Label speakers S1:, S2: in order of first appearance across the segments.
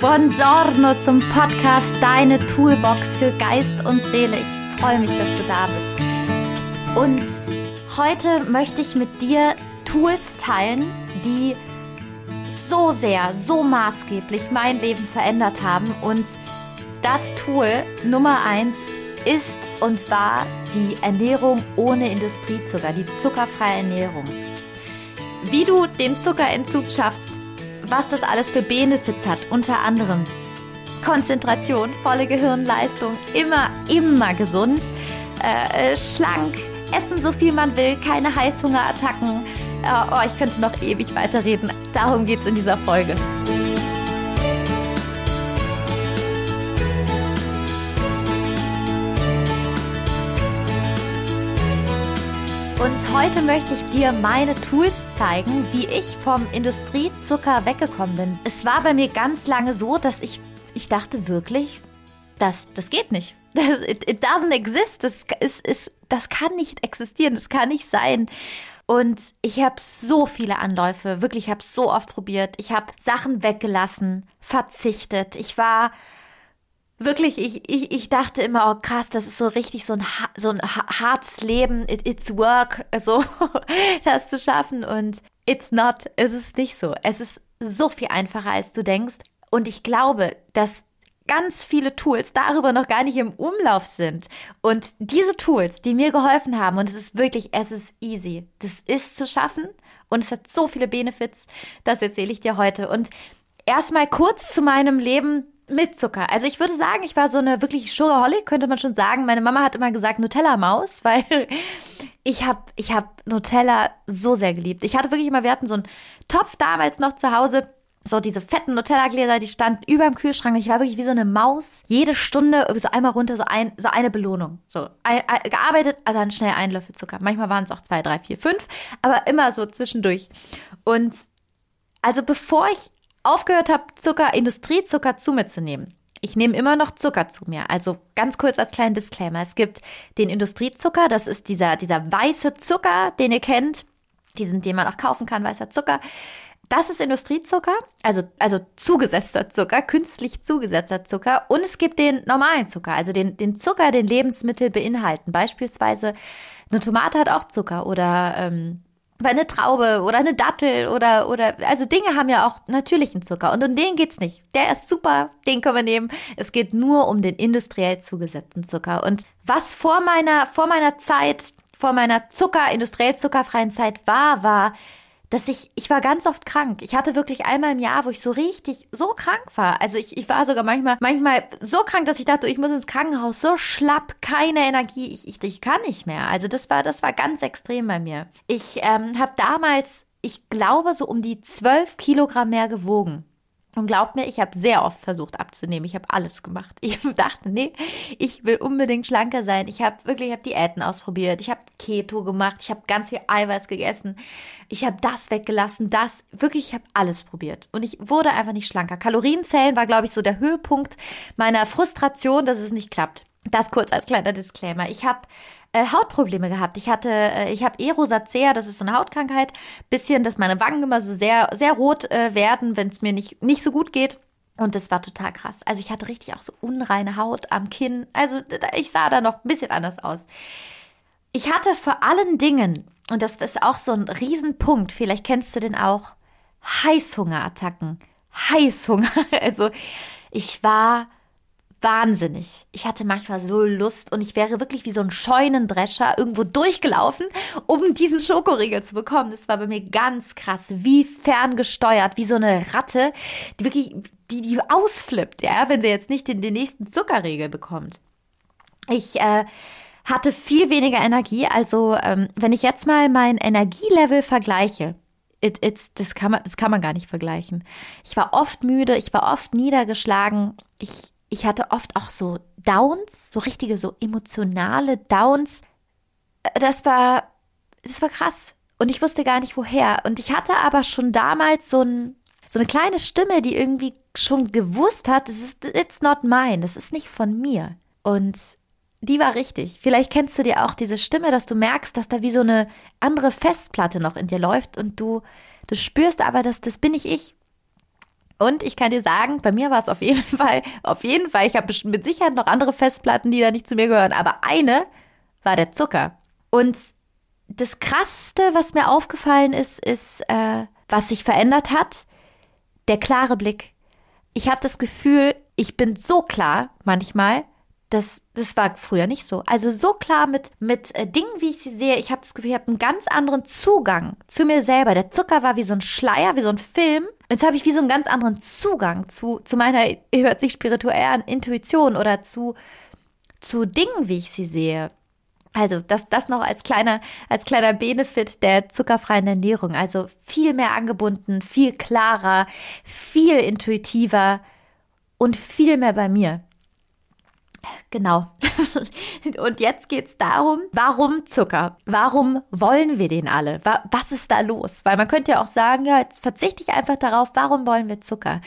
S1: Buongiorno zum Podcast Deine Toolbox für Geist und Seele. Ich freue mich, dass du da bist. Und heute möchte ich mit dir Tools teilen, die so sehr, so maßgeblich mein Leben verändert haben. Und das Tool Nummer eins ist und war die Ernährung ohne Industriezucker, die zuckerfreie Ernährung. Wie du den Zuckerentzug schaffst, was das alles für Benefits hat, unter anderem Konzentration, volle Gehirnleistung, immer, immer gesund, äh, schlank, essen so viel man will, keine Heißhungerattacken. Äh, oh, ich könnte noch ewig weiterreden. Darum geht es in dieser Folge. Und heute möchte ich dir meine Tools zeigen, wie ich vom Industriezucker weggekommen bin. Es war bei mir ganz lange so, dass ich, ich dachte wirklich, das, das geht nicht. It, it doesn't exist. Das, ist, ist, das kann nicht existieren. Das kann nicht sein. Und ich habe so viele Anläufe, wirklich, ich habe so oft probiert. Ich habe Sachen weggelassen, verzichtet. Ich war wirklich, ich, ich, ich dachte immer, oh krass, das ist so richtig so ein, so ein hartes Leben, It, it's work, so das zu schaffen und it's not, es ist nicht so. Es ist so viel einfacher, als du denkst. Und ich glaube, dass ganz viele Tools darüber noch gar nicht im Umlauf sind. Und diese Tools, die mir geholfen haben, und es ist wirklich, es ist easy. Das ist zu schaffen und es hat so viele Benefits, das erzähle ich dir heute. Und erstmal kurz zu meinem Leben mit Zucker. Also ich würde sagen, ich war so eine wirklich Sugarholic, könnte man schon sagen. Meine Mama hat immer gesagt Nutella-Maus, weil ich habe ich hab Nutella so sehr geliebt. Ich hatte wirklich immer, wir hatten so einen Topf damals noch zu Hause, so diese fetten Nutella-Gläser, die standen über dem Kühlschrank. Ich war wirklich wie so eine Maus. Jede Stunde so einmal runter, so, ein, so eine Belohnung. So ein, ein, gearbeitet, also dann schnell ein Löffel Zucker. Manchmal waren es auch zwei, drei, vier, fünf, aber immer so zwischendurch. Und also bevor ich aufgehört habe, Zucker, Industriezucker zu mir zu nehmen. Ich nehme immer noch Zucker zu mir. Also ganz kurz als kleinen Disclaimer. Es gibt den Industriezucker, das ist dieser, dieser weiße Zucker, den ihr kennt. Diesen, den man auch kaufen kann, weißer Zucker. Das ist Industriezucker, also, also zugesetzter Zucker, künstlich zugesetzter Zucker. Und es gibt den normalen Zucker, also den, den Zucker, den Lebensmittel beinhalten. Beispielsweise eine Tomate hat auch Zucker oder ähm, weil eine Traube oder eine Dattel oder, oder, also Dinge haben ja auch natürlichen Zucker und um den geht's nicht. Der ist super, den können wir nehmen. Es geht nur um den industriell zugesetzten Zucker. Und was vor meiner, vor meiner Zeit, vor meiner Zucker, industriell zuckerfreien Zeit war, war, dass ich, ich war ganz oft krank. Ich hatte wirklich einmal im Jahr, wo ich so richtig, so krank war. Also ich, ich war sogar manchmal, manchmal so krank, dass ich dachte, ich muss ins Krankenhaus, so schlapp, keine Energie, ich, ich, ich kann nicht mehr. Also das war, das war ganz extrem bei mir. Ich ähm, habe damals, ich glaube, so um die zwölf Kilogramm mehr gewogen. Und glaubt mir, ich habe sehr oft versucht abzunehmen. Ich habe alles gemacht. Ich dachte, nee, ich will unbedingt schlanker sein. Ich habe wirklich, ich habe Diäten ausprobiert. Ich habe Keto gemacht. Ich habe ganz viel Eiweiß gegessen. Ich habe das weggelassen, das. Wirklich, ich habe alles probiert. Und ich wurde einfach nicht schlanker. Kalorienzählen war, glaube ich, so der Höhepunkt meiner Frustration, dass es nicht klappt. Das kurz als kleiner Disclaimer. Ich habe äh, Hautprobleme gehabt. Ich hatte, äh, ich habe Erosacea, das ist so eine Hautkrankheit, bisschen, dass meine Wangen immer so sehr, sehr rot äh, werden, wenn es mir nicht, nicht so gut geht. Und das war total krass. Also ich hatte richtig auch so unreine Haut am Kinn. Also ich sah da noch ein bisschen anders aus. Ich hatte vor allen Dingen, und das ist auch so ein Riesenpunkt, vielleicht kennst du den auch, Heißhungerattacken. Heißhunger. Also ich war wahnsinnig. Ich hatte manchmal so Lust und ich wäre wirklich wie so ein Scheunendrescher irgendwo durchgelaufen, um diesen Schokoriegel zu bekommen. Das war bei mir ganz krass, wie ferngesteuert, wie so eine Ratte, die wirklich, die, die ausflippt, ja, wenn sie jetzt nicht den, den nächsten Zuckerriegel bekommt. Ich, äh, hatte viel weniger Energie. Also, ähm, wenn ich jetzt mal mein Energielevel vergleiche, it, it's, das, kann man, das kann man gar nicht vergleichen. Ich war oft müde, ich war oft niedergeschlagen. Ich ich hatte oft auch so Downs, so richtige, so emotionale Downs. Äh, das war, das war krass. Und ich wusste gar nicht woher. Und ich hatte aber schon damals so, ein, so eine kleine Stimme, die irgendwie schon gewusst hat, das ist, it's not mine, das ist nicht von mir. Und die war richtig. Vielleicht kennst du dir auch diese Stimme, dass du merkst, dass da wie so eine andere Festplatte noch in dir läuft und du, du spürst aber, dass das bin nicht ich. Und ich kann dir sagen, bei mir war es auf jeden Fall, auf jeden Fall, ich habe mit Sicherheit noch andere Festplatten, die da nicht zu mir gehören, aber eine war der Zucker. Und das Krasseste, was mir aufgefallen ist, ist, äh, was sich verändert hat, der klare Blick. Ich habe das Gefühl, ich bin so klar manchmal, das, das war früher nicht so. Also so klar mit, mit äh, Dingen, wie ich sie sehe. Ich habe das Gefühl, ich habe einen ganz anderen Zugang zu mir selber. Der Zucker war wie so ein Schleier, wie so ein Film. Jetzt habe ich wie so einen ganz anderen Zugang zu, zu meiner, hört sich spirituellen Intuition oder zu, zu Dingen, wie ich sie sehe. Also das, das noch als kleiner, als kleiner Benefit der zuckerfreien Ernährung. Also viel mehr angebunden, viel klarer, viel intuitiver und viel mehr bei mir. Genau. Und jetzt geht es darum, warum Zucker? Warum wollen wir den alle? Was ist da los? Weil man könnte ja auch sagen, ja, jetzt verzichte ich einfach darauf, warum wollen wir Zucker?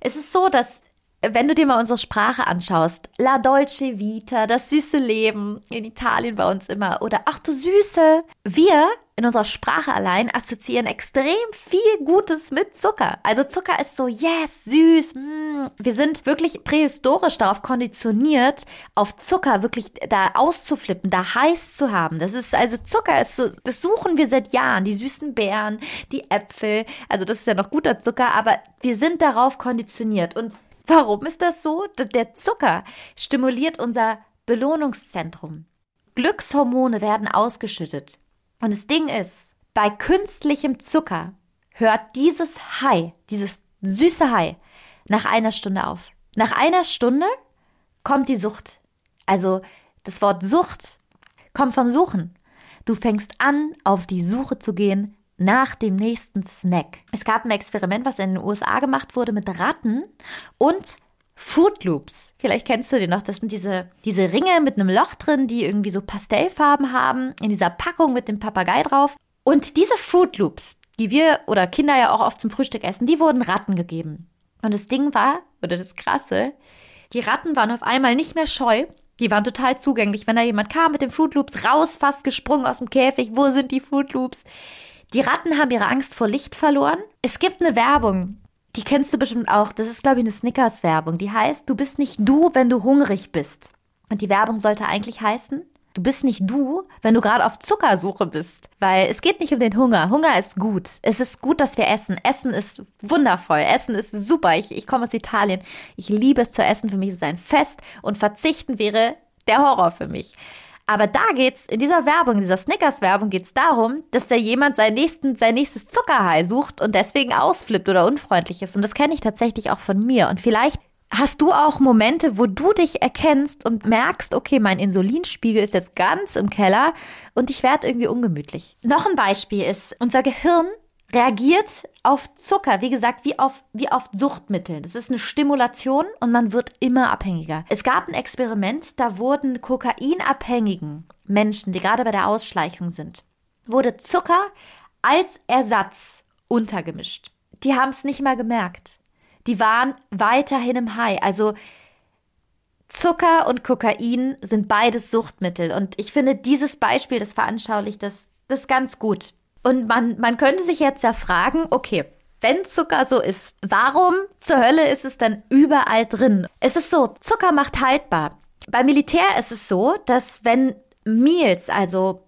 S1: Es ist so, dass wenn du dir mal unsere Sprache anschaust, La Dolce Vita, das süße Leben in Italien bei uns immer oder ach du Süße, wir in unserer Sprache allein assoziieren extrem viel Gutes mit Zucker. Also Zucker ist so, yes, süß. Mm. Wir sind wirklich prähistorisch darauf konditioniert, auf Zucker wirklich da auszuflippen, da heiß zu haben. Das ist also Zucker ist so, das suchen wir seit Jahren. Die süßen Beeren, die Äpfel. Also das ist ja noch guter Zucker, aber wir sind darauf konditioniert und Warum ist das so? Der Zucker stimuliert unser Belohnungszentrum. Glückshormone werden ausgeschüttet. Und das Ding ist, bei künstlichem Zucker hört dieses High, dieses süße High, nach einer Stunde auf. Nach einer Stunde kommt die Sucht. Also das Wort Sucht kommt vom Suchen. Du fängst an, auf die Suche zu gehen nach dem nächsten Snack. Es gab ein Experiment, was in den USA gemacht wurde mit Ratten und Fruit Loops. Vielleicht kennst du die noch. Das sind diese, diese Ringe mit einem Loch drin, die irgendwie so Pastellfarben haben, in dieser Packung mit dem Papagei drauf. Und diese Fruit Loops, die wir oder Kinder ja auch oft zum Frühstück essen, die wurden Ratten gegeben. Und das Ding war, oder das Krasse, die Ratten waren auf einmal nicht mehr scheu. Die waren total zugänglich. Wenn da jemand kam mit den Fruit Loops raus, fast gesprungen aus dem Käfig. Wo sind die Fruit Loops? Die Ratten haben ihre Angst vor Licht verloren. Es gibt eine Werbung, die kennst du bestimmt auch. Das ist, glaube ich, eine Snickers-Werbung. Die heißt, du bist nicht du, wenn du hungrig bist. Und die Werbung sollte eigentlich heißen, du bist nicht du, wenn du gerade auf Zuckersuche bist. Weil es geht nicht um den Hunger. Hunger ist gut. Es ist gut, dass wir essen. Essen ist wundervoll. Essen ist super. Ich, ich komme aus Italien. Ich liebe es zu essen. Für mich ist es ein Fest. Und verzichten wäre der Horror für mich. Aber da geht's, in dieser Werbung, dieser Snickers-Werbung geht's darum, dass da jemand sein, nächsten, sein nächstes Zuckerhai sucht und deswegen ausflippt oder unfreundlich ist. Und das kenne ich tatsächlich auch von mir. Und vielleicht hast du auch Momente, wo du dich erkennst und merkst, okay, mein Insulinspiegel ist jetzt ganz im Keller und ich werde irgendwie ungemütlich. Noch ein Beispiel ist, unser Gehirn reagiert auf Zucker, wie gesagt, wie auf, wie auf Suchtmittel. Das ist eine Stimulation und man wird immer abhängiger. Es gab ein Experiment, da wurden kokainabhängigen Menschen, die gerade bei der Ausschleichung sind, wurde Zucker als Ersatz untergemischt. Die haben es nicht mal gemerkt. Die waren weiterhin im High. Also Zucker und Kokain sind beides Suchtmittel. Und ich finde, dieses Beispiel, das veranschaulicht das, das ganz gut. Und man, man könnte sich jetzt ja fragen, okay, wenn Zucker so ist, warum zur Hölle ist es dann überall drin? Es ist so, Zucker macht haltbar. Beim Militär ist es so, dass wenn Meals, also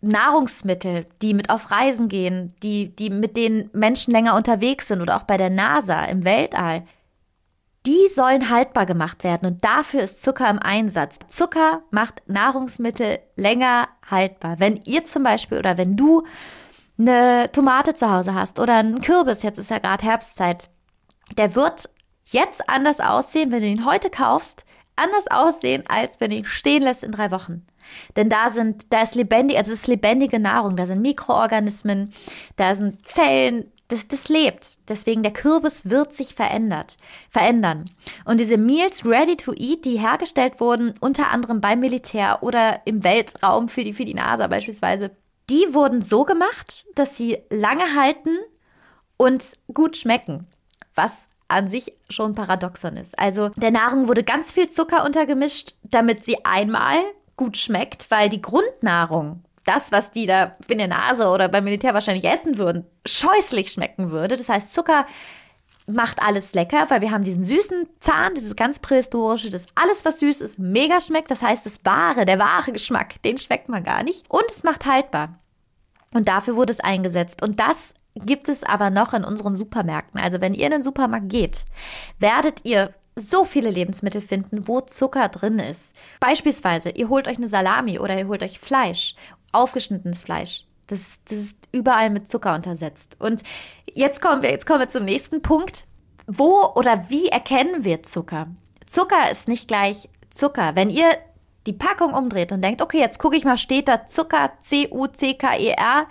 S1: Nahrungsmittel, die mit auf Reisen gehen, die, die mit denen Menschen länger unterwegs sind oder auch bei der NASA im Weltall, die sollen haltbar gemacht werden und dafür ist Zucker im Einsatz. Zucker macht Nahrungsmittel länger haltbar. Wenn ihr zum Beispiel oder wenn du eine Tomate zu Hause hast oder einen Kürbis, jetzt ist ja gerade Herbstzeit, der wird jetzt anders aussehen, wenn du ihn heute kaufst, anders aussehen, als wenn du ihn stehen lässt in drei Wochen. Denn da sind, da ist lebendig, also es ist lebendige Nahrung, da sind Mikroorganismen, da sind Zellen, das, das lebt. Deswegen der Kürbis wird sich verändert, verändern. Und diese Meals ready to eat, die hergestellt wurden, unter anderem beim Militär oder im Weltraum für die, für die NASA beispielsweise, die wurden so gemacht, dass sie lange halten und gut schmecken. Was an sich schon paradoxon ist. Also der Nahrung wurde ganz viel Zucker untergemischt, damit sie einmal gut schmeckt, weil die Grundnahrung das, was die da in der Nase oder beim Militär wahrscheinlich essen würden, scheußlich schmecken würde. Das heißt, Zucker macht alles lecker, weil wir haben diesen süßen Zahn, dieses ganz prähistorische, das alles, was süß ist, mega schmeckt. Das heißt, das wahre, der wahre Geschmack, den schmeckt man gar nicht. Und es macht haltbar. Und dafür wurde es eingesetzt. Und das gibt es aber noch in unseren Supermärkten. Also wenn ihr in den Supermarkt geht, werdet ihr so viele Lebensmittel finden, wo Zucker drin ist. Beispielsweise, ihr holt euch eine Salami oder ihr holt euch Fleisch, aufgeschnittenes Fleisch. Das, das ist überall mit Zucker untersetzt. Und jetzt kommen wir, jetzt kommen wir zum nächsten Punkt. Wo oder wie erkennen wir Zucker? Zucker ist nicht gleich Zucker. Wenn ihr die Packung umdreht und denkt, okay, jetzt gucke ich mal, steht da Zucker, C-U-C-K-E-R.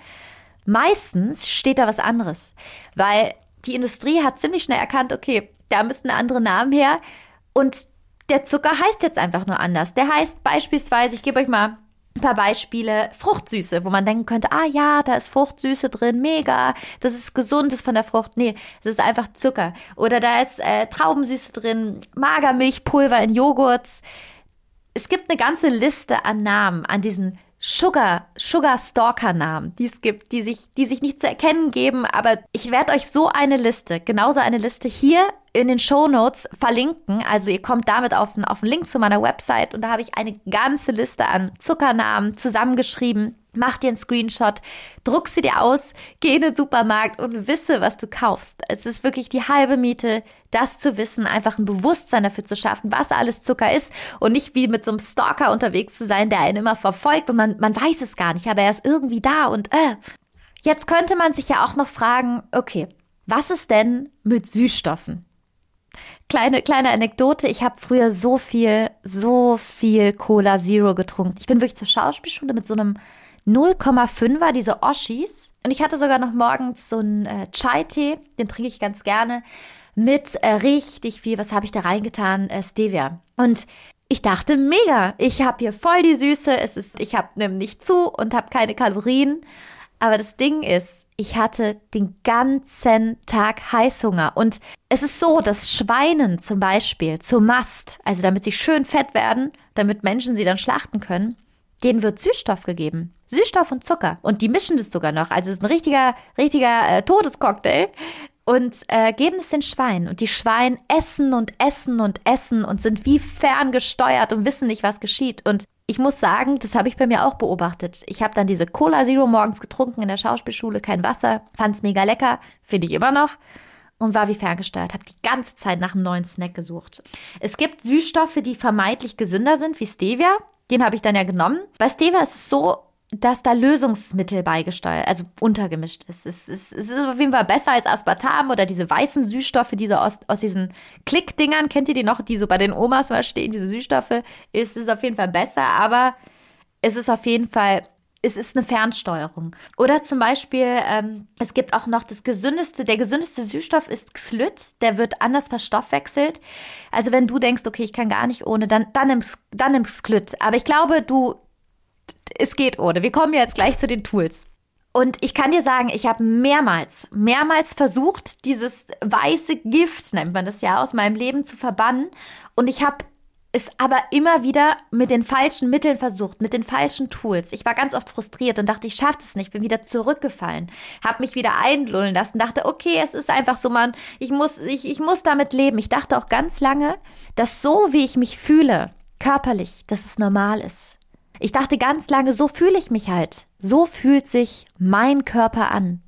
S1: Meistens steht da was anderes, weil die Industrie hat ziemlich schnell erkannt, okay, da müssten andere Namen her und der Zucker heißt jetzt einfach nur anders. Der heißt beispielsweise, ich gebe euch mal ein paar Beispiele, Fruchtsüße, wo man denken könnte, ah ja, da ist Fruchtsüße drin, mega, das ist gesund, ist von der Frucht. Nee, das ist einfach Zucker. Oder da ist äh, Traubensüße drin, Magermilchpulver in Joghurts. Es gibt eine ganze Liste an Namen, an diesen Sugar, Sugar Stalker Namen, die es gibt, die sich, die sich nicht zu erkennen geben, aber ich werde euch so eine Liste, genauso eine Liste hier in den Show Notes verlinken. Also ihr kommt damit auf, auf einen Link zu meiner Website und da habe ich eine ganze Liste an Zuckernamen zusammengeschrieben. Mach dir einen Screenshot, druck sie dir aus, geh in den Supermarkt und wisse, was du kaufst. Es ist wirklich die halbe Miete, das zu wissen, einfach ein Bewusstsein dafür zu schaffen, was alles Zucker ist und nicht wie mit so einem Stalker unterwegs zu sein, der einen immer verfolgt und man, man weiß es gar nicht, aber er ist irgendwie da und äh. Jetzt könnte man sich ja auch noch fragen, okay, was ist denn mit Süßstoffen? Kleine, kleine Anekdote. Ich habe früher so viel, so viel Cola Zero getrunken. Ich bin wirklich zur Schauspielschule mit so einem 0,5er, diese Oshis. Und ich hatte sogar noch morgens so einen äh, Chai-Tee, den trinke ich ganz gerne, mit äh, richtig viel, was habe ich da reingetan? Äh, Stevia. Und ich dachte, mega, ich habe hier voll die Süße, es ist, ich habe nämlich zu und habe keine Kalorien. Aber das Ding ist, ich hatte den ganzen Tag Heißhunger. Und es ist so, dass Schweinen zum Beispiel zur Mast, also damit sie schön fett werden, damit Menschen sie dann schlachten können, denen wird Süßstoff gegeben. Süßstoff und Zucker. Und die mischen das sogar noch. Also es ist ein richtiger, richtiger äh, Todescocktail. Und äh, geben es den Schweinen. Und die Schweine essen und essen und essen und sind wie ferngesteuert und wissen nicht, was geschieht. Und ich muss sagen, das habe ich bei mir auch beobachtet. Ich habe dann diese Cola Zero morgens getrunken in der Schauspielschule, kein Wasser, fand es mega lecker, finde ich immer noch und war wie ferngesteuert, habe die ganze Zeit nach einem neuen Snack gesucht. Es gibt Süßstoffe, die vermeintlich gesünder sind, wie Stevia. Den habe ich dann ja genommen. Bei Stevia ist es so, dass da Lösungsmittel beigesteuert, also untergemischt ist. Es, ist. es ist auf jeden Fall besser als Aspartam oder diese weißen Süßstoffe, diese aus, aus diesen Klickdingern, kennt ihr die noch, die so bei den Omas mal stehen, diese Süßstoffe, ist es auf jeden Fall besser, aber es ist auf jeden Fall, es ist eine Fernsteuerung. Oder zum Beispiel, ähm, es gibt auch noch das gesündeste, der gesündeste Süßstoff ist Xylit, der wird anders verstoffwechselt. Also wenn du denkst, okay, ich kann gar nicht ohne, dann, dann nimmst, dann nimmst Xylit. Aber ich glaube, du, es geht ohne. Wir kommen jetzt gleich zu den Tools. Und ich kann dir sagen, ich habe mehrmals, mehrmals versucht, dieses weiße Gift, nennt man das ja, aus meinem Leben zu verbannen. Und ich habe es aber immer wieder mit den falschen Mitteln versucht, mit den falschen Tools. Ich war ganz oft frustriert und dachte, ich schaffe es nicht, bin wieder zurückgefallen, habe mich wieder einlullen lassen, dachte, okay, es ist einfach so, man, ich muss, ich, ich muss damit leben. Ich dachte auch ganz lange, dass so wie ich mich fühle, körperlich, dass es normal ist. Ich dachte ganz lange, so fühle ich mich halt. So fühlt sich mein Körper an.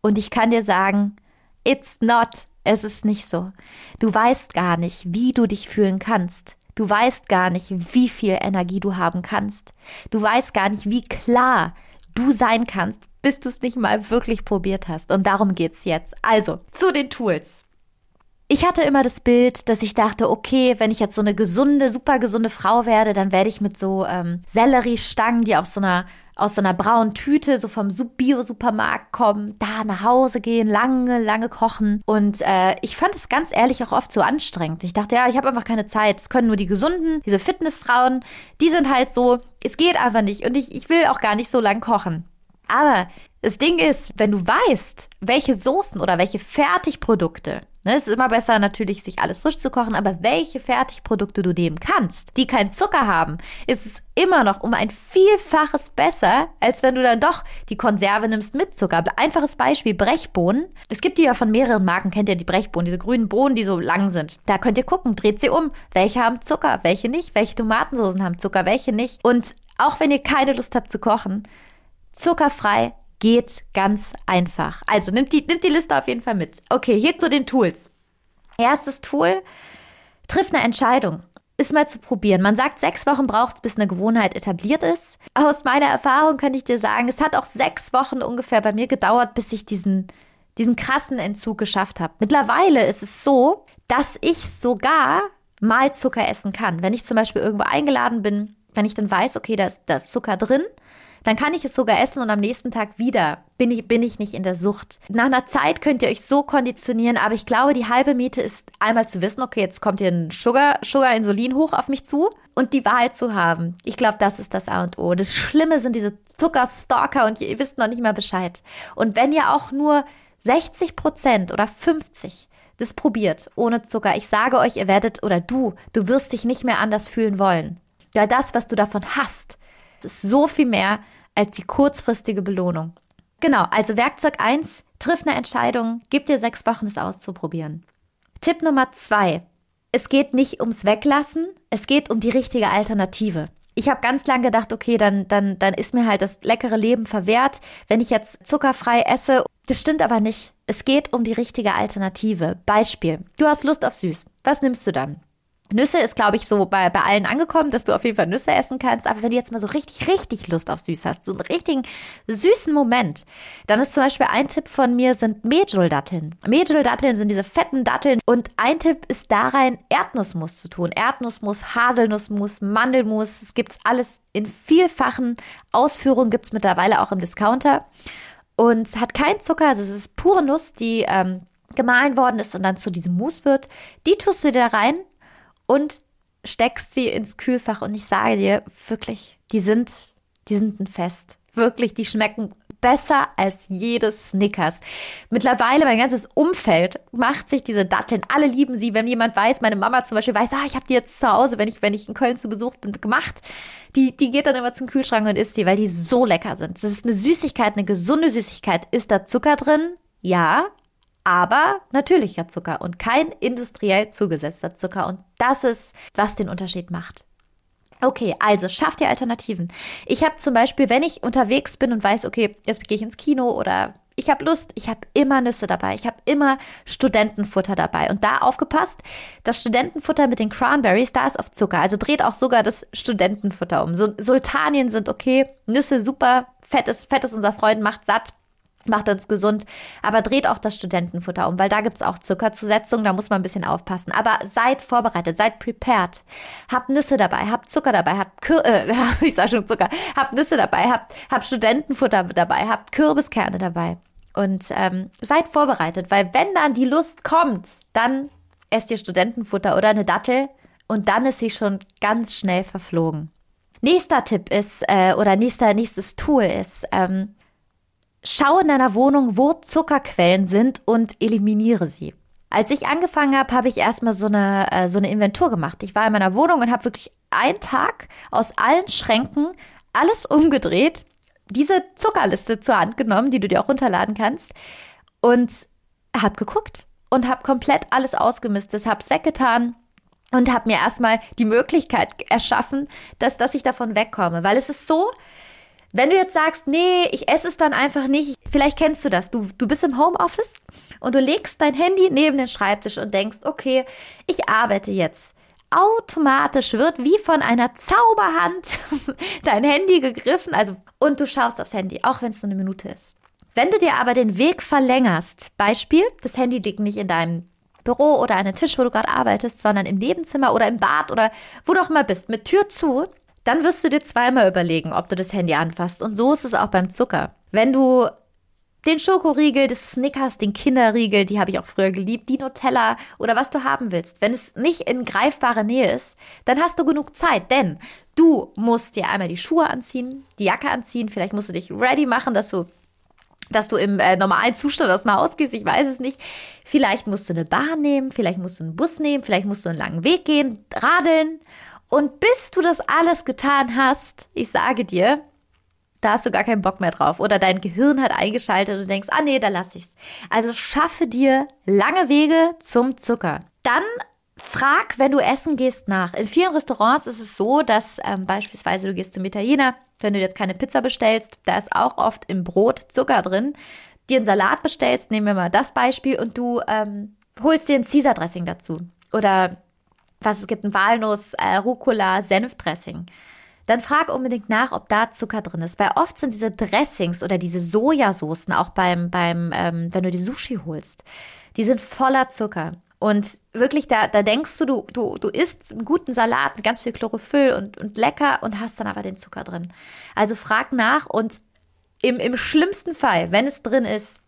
S1: Und ich kann dir sagen, it's not. Es ist nicht so. Du weißt gar nicht, wie du dich fühlen kannst. Du weißt gar nicht, wie viel Energie du haben kannst. Du weißt gar nicht, wie klar du sein kannst, bis du es nicht mal wirklich probiert hast. Und darum geht's jetzt. Also, zu den Tools. Ich hatte immer das Bild, dass ich dachte, okay, wenn ich jetzt so eine gesunde, super gesunde Frau werde, dann werde ich mit so ähm, Selleriestangen, die aus so einer aus so einer braunen Tüte so vom Bio-Supermarkt kommen, da nach Hause gehen, lange, lange kochen. Und äh, ich fand es ganz ehrlich auch oft so anstrengend. Ich dachte, ja, ich habe einfach keine Zeit. Es können nur die Gesunden, diese Fitnessfrauen, die sind halt so, es geht einfach nicht. Und ich, ich will auch gar nicht so lang kochen. Aber das Ding ist, wenn du weißt, welche Soßen oder welche Fertigprodukte es ist immer besser natürlich, sich alles frisch zu kochen, aber welche Fertigprodukte du nehmen kannst, die keinen Zucker haben, ist es immer noch um ein Vielfaches besser, als wenn du dann doch die Konserve nimmst mit Zucker. Einfaches Beispiel, Brechbohnen. Es gibt die ja von mehreren Marken, kennt ihr die Brechbohnen, diese grünen Bohnen, die so lang sind. Da könnt ihr gucken, dreht sie um. Welche haben Zucker, welche nicht? Welche Tomatensoßen haben Zucker, welche nicht? Und auch wenn ihr keine Lust habt zu kochen, zuckerfrei geht ganz einfach. Also nimmt die, nimmt die Liste auf jeden Fall mit. Okay, hier zu den Tools. Erstes Tool, triff eine Entscheidung. Ist mal zu probieren. Man sagt, sechs Wochen braucht es, bis eine Gewohnheit etabliert ist. Aus meiner Erfahrung kann ich dir sagen, es hat auch sechs Wochen ungefähr bei mir gedauert, bis ich diesen, diesen krassen Entzug geschafft habe. Mittlerweile ist es so, dass ich sogar mal Zucker essen kann. Wenn ich zum Beispiel irgendwo eingeladen bin, wenn ich dann weiß, okay, da ist, da ist Zucker drin, dann kann ich es sogar essen und am nächsten Tag wieder bin ich, bin ich nicht in der Sucht. Nach einer Zeit könnt ihr euch so konditionieren, aber ich glaube, die halbe Miete ist einmal zu wissen, okay, jetzt kommt hier ein Sugar, Sugar Insulin hoch auf mich zu und die Wahl zu haben. Ich glaube, das ist das A und O. Das Schlimme sind diese Zuckerstalker und ihr wisst noch nicht mal Bescheid. Und wenn ihr auch nur 60 Prozent oder 50 das probiert ohne Zucker, ich sage euch, ihr werdet oder du, du wirst dich nicht mehr anders fühlen wollen. Ja, das, was du davon hast, ist so viel mehr als die kurzfristige Belohnung. Genau, also Werkzeug 1, triff eine Entscheidung, gib dir sechs Wochen, es auszuprobieren. Tipp Nummer 2, es geht nicht ums Weglassen, es geht um die richtige Alternative. Ich habe ganz lange gedacht, okay, dann, dann, dann ist mir halt das leckere Leben verwehrt, wenn ich jetzt zuckerfrei esse. Das stimmt aber nicht. Es geht um die richtige Alternative. Beispiel, du hast Lust auf süß. Was nimmst du dann? Nüsse ist, glaube ich, so bei, bei allen angekommen, dass du auf jeden Fall Nüsse essen kannst. Aber wenn du jetzt mal so richtig, richtig Lust auf süß hast, so einen richtigen süßen Moment, dann ist zum Beispiel ein Tipp von mir sind Medjool-Datteln. Medjool-Datteln sind diese fetten Datteln und ein Tipp ist da rein, Erdnussmus zu tun. Erdnussmus, Haselnussmus, Mandelmus, es gibt's alles in vielfachen Ausführungen, gibt's mittlerweile auch im Discounter. Und es hat keinen Zucker, also es ist pure Nuss, die ähm, gemahlen worden ist und dann zu diesem Mousse wird. Die tust du dir da rein und steckst sie ins Kühlfach und ich sage dir wirklich, die sind, die sind ein Fest. Wirklich, die schmecken besser als jedes Snickers. Mittlerweile mein ganzes Umfeld macht sich diese Datteln. Alle lieben sie. Wenn jemand weiß, meine Mama zum Beispiel weiß, ah, ich habe die jetzt zu Hause, wenn ich, wenn ich in Köln zu Besuch bin, gemacht. Die, die geht dann immer zum Kühlschrank und isst die, weil die so lecker sind. Das ist eine Süßigkeit, eine gesunde Süßigkeit. Ist da Zucker drin? Ja, aber natürlicher Zucker und kein industriell zugesetzter Zucker. Und das ist, was den Unterschied macht. Okay, also schafft ihr Alternativen. Ich habe zum Beispiel, wenn ich unterwegs bin und weiß, okay, jetzt gehe ich ins Kino oder ich habe Lust, ich habe immer Nüsse dabei, ich habe immer Studentenfutter dabei. Und da aufgepasst, das Studentenfutter mit den Cranberries, da ist oft Zucker. Also dreht auch sogar das Studentenfutter um. Sultanien sind okay, Nüsse super, Fett ist, Fett ist unser Freund, macht satt macht uns gesund, aber dreht auch das Studentenfutter um, weil da gibt's auch Zuckerzusetzung, da muss man ein bisschen aufpassen. Aber seid vorbereitet, seid prepared. Habt Nüsse dabei, habt Zucker dabei, habt Kür äh, ich sag schon Zucker, habt Nüsse dabei, habt, habt Studentenfutter dabei, habt Kürbiskerne dabei. Und ähm, seid vorbereitet, weil wenn dann die Lust kommt, dann esst ihr Studentenfutter oder eine Dattel und dann ist sie schon ganz schnell verflogen. Nächster Tipp ist, äh, oder nächster, nächstes Tool ist, ähm, Schau in deiner Wohnung, wo Zuckerquellen sind und eliminiere sie. Als ich angefangen habe, habe ich erstmal so eine, äh, so eine Inventur gemacht. Ich war in meiner Wohnung und habe wirklich einen Tag aus allen Schränken alles umgedreht, diese Zuckerliste zur Hand genommen, die du dir auch runterladen kannst und habe geguckt und habe komplett alles ausgemistet, habe es weggetan und habe mir erstmal die Möglichkeit erschaffen, dass, dass ich davon wegkomme. Weil es ist so, wenn du jetzt sagst, nee, ich esse es dann einfach nicht, vielleicht kennst du das. Du, du bist im Homeoffice und du legst dein Handy neben den Schreibtisch und denkst, okay, ich arbeite jetzt. Automatisch wird wie von einer Zauberhand dein Handy gegriffen, also und du schaust aufs Handy, auch wenn es nur eine Minute ist. Wenn du dir aber den Weg verlängerst, Beispiel, das Handy liegt nicht in deinem Büro oder an einem Tisch, wo du gerade arbeitest, sondern im Nebenzimmer oder im Bad oder wo du auch immer bist, mit Tür zu, dann wirst du dir zweimal überlegen, ob du das Handy anfasst. Und so ist es auch beim Zucker. Wenn du den Schokoriegel, des Snickers, den Kinderriegel, die habe ich auch früher geliebt, die Nutella oder was du haben willst. Wenn es nicht in greifbarer Nähe ist, dann hast du genug Zeit, denn du musst dir einmal die Schuhe anziehen, die Jacke anziehen, vielleicht musst du dich ready machen, dass du dass du im äh, normalen Zustand aus dem Haus gehst, ich weiß es nicht. Vielleicht musst du eine Bahn nehmen, vielleicht musst du einen Bus nehmen, vielleicht musst du einen langen Weg gehen, radeln. Und bis du das alles getan hast, ich sage dir, da hast du gar keinen Bock mehr drauf. Oder dein Gehirn hat eingeschaltet und du denkst, ah nee, da lass ich's. Also schaffe dir lange Wege zum Zucker. Dann frag, wenn du essen gehst, nach. In vielen Restaurants ist es so, dass ähm, beispielsweise du gehst zum Italiener, wenn du jetzt keine Pizza bestellst, da ist auch oft im Brot Zucker drin. Dir einen Salat bestellst, nehmen wir mal das Beispiel, und du ähm, holst dir ein Caesar-Dressing dazu. Oder was es gibt, ein Walnuss, äh, Rucola, Senfdressing dann frag unbedingt nach, ob da Zucker drin ist. Weil oft sind diese Dressings oder diese Sojasoßen, auch beim, beim ähm, wenn du die Sushi holst, die sind voller Zucker. Und wirklich, da, da denkst du, du, du, du isst einen guten Salat mit ganz viel Chlorophyll und, und lecker und hast dann aber den Zucker drin. Also frag nach und im, im schlimmsten Fall, wenn es drin ist,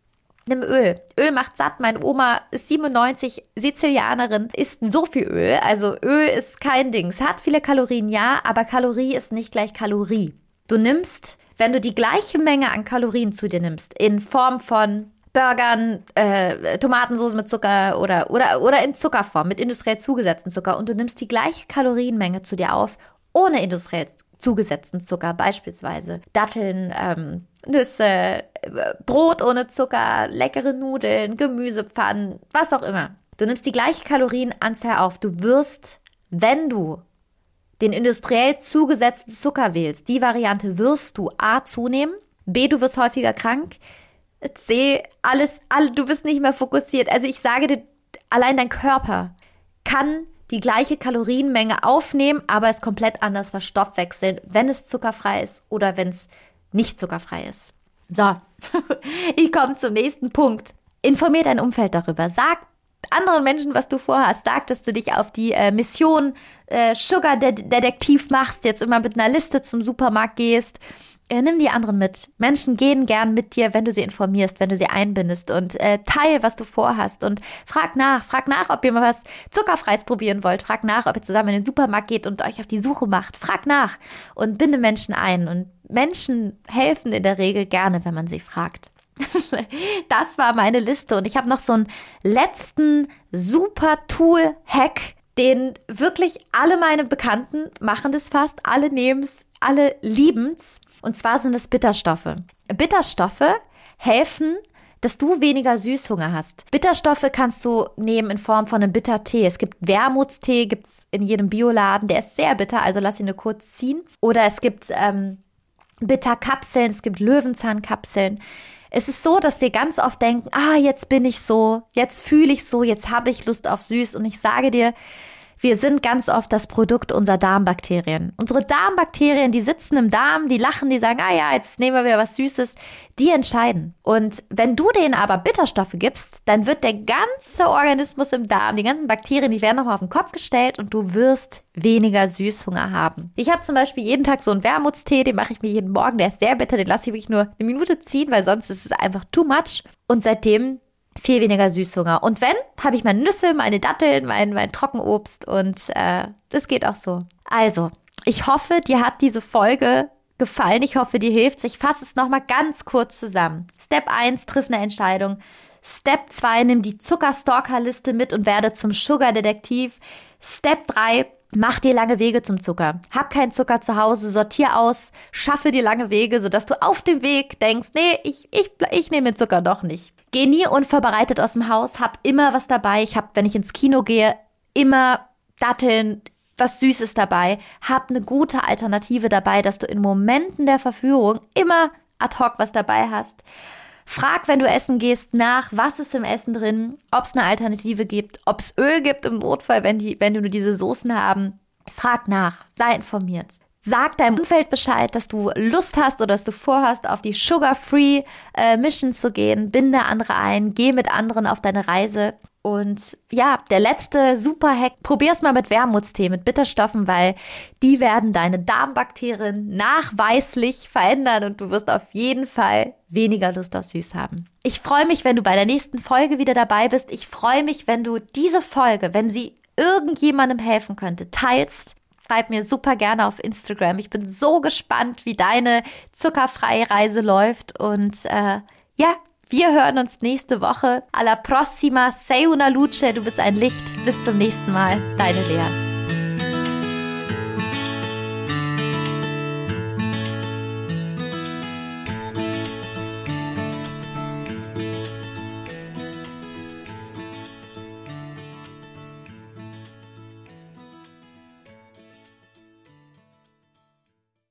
S1: nimm Öl. Öl macht satt. Meine Oma ist 97, Sizilianerin, isst so viel Öl. Also Öl ist kein Ding. Es hat viele Kalorien, ja, aber Kalorie ist nicht gleich Kalorie. Du nimmst, wenn du die gleiche Menge an Kalorien zu dir nimmst, in Form von Burgern, äh, Tomatensauce mit Zucker oder, oder, oder in Zuckerform, mit industriell zugesetzten Zucker und du nimmst die gleiche Kalorienmenge zu dir auf, ohne industriell zugesetzten Zucker, beispielsweise Datteln, ähm, Nüsse, Brot ohne Zucker, leckere Nudeln, Gemüsepfannen, was auch immer. Du nimmst die gleiche Kalorienanzahl auf. Du wirst, wenn du den industriell zugesetzten Zucker wählst, die Variante wirst du A zunehmen, B du wirst häufiger krank, C alles, all, du bist nicht mehr fokussiert. Also ich sage dir, allein dein Körper kann die gleiche Kalorienmenge aufnehmen, aber es komplett anders verstoffwechseln, wenn es zuckerfrei ist oder wenn es nicht zuckerfrei ist. So, ich komme zum nächsten Punkt. Informier dein Umfeld darüber. Sag anderen Menschen, was du vorhast. Sag, dass du dich auf die äh, Mission äh, Sugar Detektiv machst, jetzt immer mit einer Liste zum Supermarkt gehst äh, nimm die anderen mit. Menschen gehen gern mit dir, wenn du sie informierst, wenn du sie einbindest und äh, teil, was du vorhast und frag nach, frag nach, ob ihr mal was zuckerfreies probieren wollt, frag nach, ob ihr zusammen in den Supermarkt geht und euch auf die Suche macht, frag nach und binde Menschen ein und Menschen helfen in der Regel gerne, wenn man sie fragt. das war meine Liste und ich habe noch so einen letzten super Tool Hack, den wirklich alle meine Bekannten machen das fast, alle nehmen es, alle lieben es. Und zwar sind es Bitterstoffe. Bitterstoffe helfen, dass du weniger Süßhunger hast. Bitterstoffe kannst du nehmen in Form von einem Bittertee. Es gibt Wermutstee, gibt's in jedem Bioladen. Der ist sehr bitter, also lass ihn nur kurz ziehen. Oder es gibt ähm, Bitterkapseln, es gibt Löwenzahnkapseln. Es ist so, dass wir ganz oft denken, ah, jetzt bin ich so, jetzt fühle ich so, jetzt habe ich Lust auf süß. Und ich sage dir, wir sind ganz oft das Produkt unserer Darmbakterien. Unsere Darmbakterien, die sitzen im Darm, die lachen, die sagen, ah ja, jetzt nehmen wir wieder was Süßes. Die entscheiden. Und wenn du denen aber Bitterstoffe gibst, dann wird der ganze Organismus im Darm, die ganzen Bakterien, die werden nochmal auf den Kopf gestellt und du wirst weniger Süßhunger haben. Ich habe zum Beispiel jeden Tag so einen Wermutstee, den mache ich mir jeden Morgen. Der ist sehr bitter, den lasse ich wirklich nur eine Minute ziehen, weil sonst ist es einfach too much. Und seitdem viel weniger Süßhunger. Und wenn, habe ich meine Nüsse, meine Datteln, mein, mein Trockenobst und äh, das geht auch so. Also, ich hoffe, dir hat diese Folge gefallen. Ich hoffe, dir hilft Ich fasse es nochmal ganz kurz zusammen. Step 1, triff eine Entscheidung. Step 2, nimm die Zuckerstalker-Liste mit und werde zum Sugar-Detektiv. Step 3, Mach dir lange Wege zum Zucker. Hab keinen Zucker zu Hause, sortier aus, schaffe dir lange Wege, sodass du auf dem Weg denkst, nee, ich, ich, ich nehme Zucker doch nicht. Geh nie unvorbereitet aus dem Haus, hab immer was dabei. Ich hab, wenn ich ins Kino gehe, immer Datteln, was Süßes dabei. Hab eine gute Alternative dabei, dass du in Momenten der Verführung immer ad hoc was dabei hast. Frag, wenn du essen gehst, nach, was ist im Essen drin, ob es eine Alternative gibt, ob es Öl gibt im Notfall, wenn, die, wenn du nur diese Soßen haben. Frag nach, sei informiert. Sag deinem Umfeld Bescheid, dass du Lust hast oder dass du vorhast, auf die Sugar-Free äh, Mission zu gehen. Binde andere ein, geh mit anderen auf deine Reise. Und ja, der letzte Super-Hack, probier's mal mit Wermutstee, mit Bitterstoffen, weil die werden deine Darmbakterien nachweislich verändern und du wirst auf jeden Fall weniger Lust auf Süß haben. Ich freue mich, wenn du bei der nächsten Folge wieder dabei bist. Ich freue mich, wenn du diese Folge, wenn sie irgendjemandem helfen könnte, teilst schreib mir super gerne auf Instagram. Ich bin so gespannt, wie deine zuckerfreie Reise läuft und äh, Ja, wir hören uns nächste Woche. Alla prossima, sei una luce, du bist ein Licht. Bis zum nächsten Mal, deine Lea.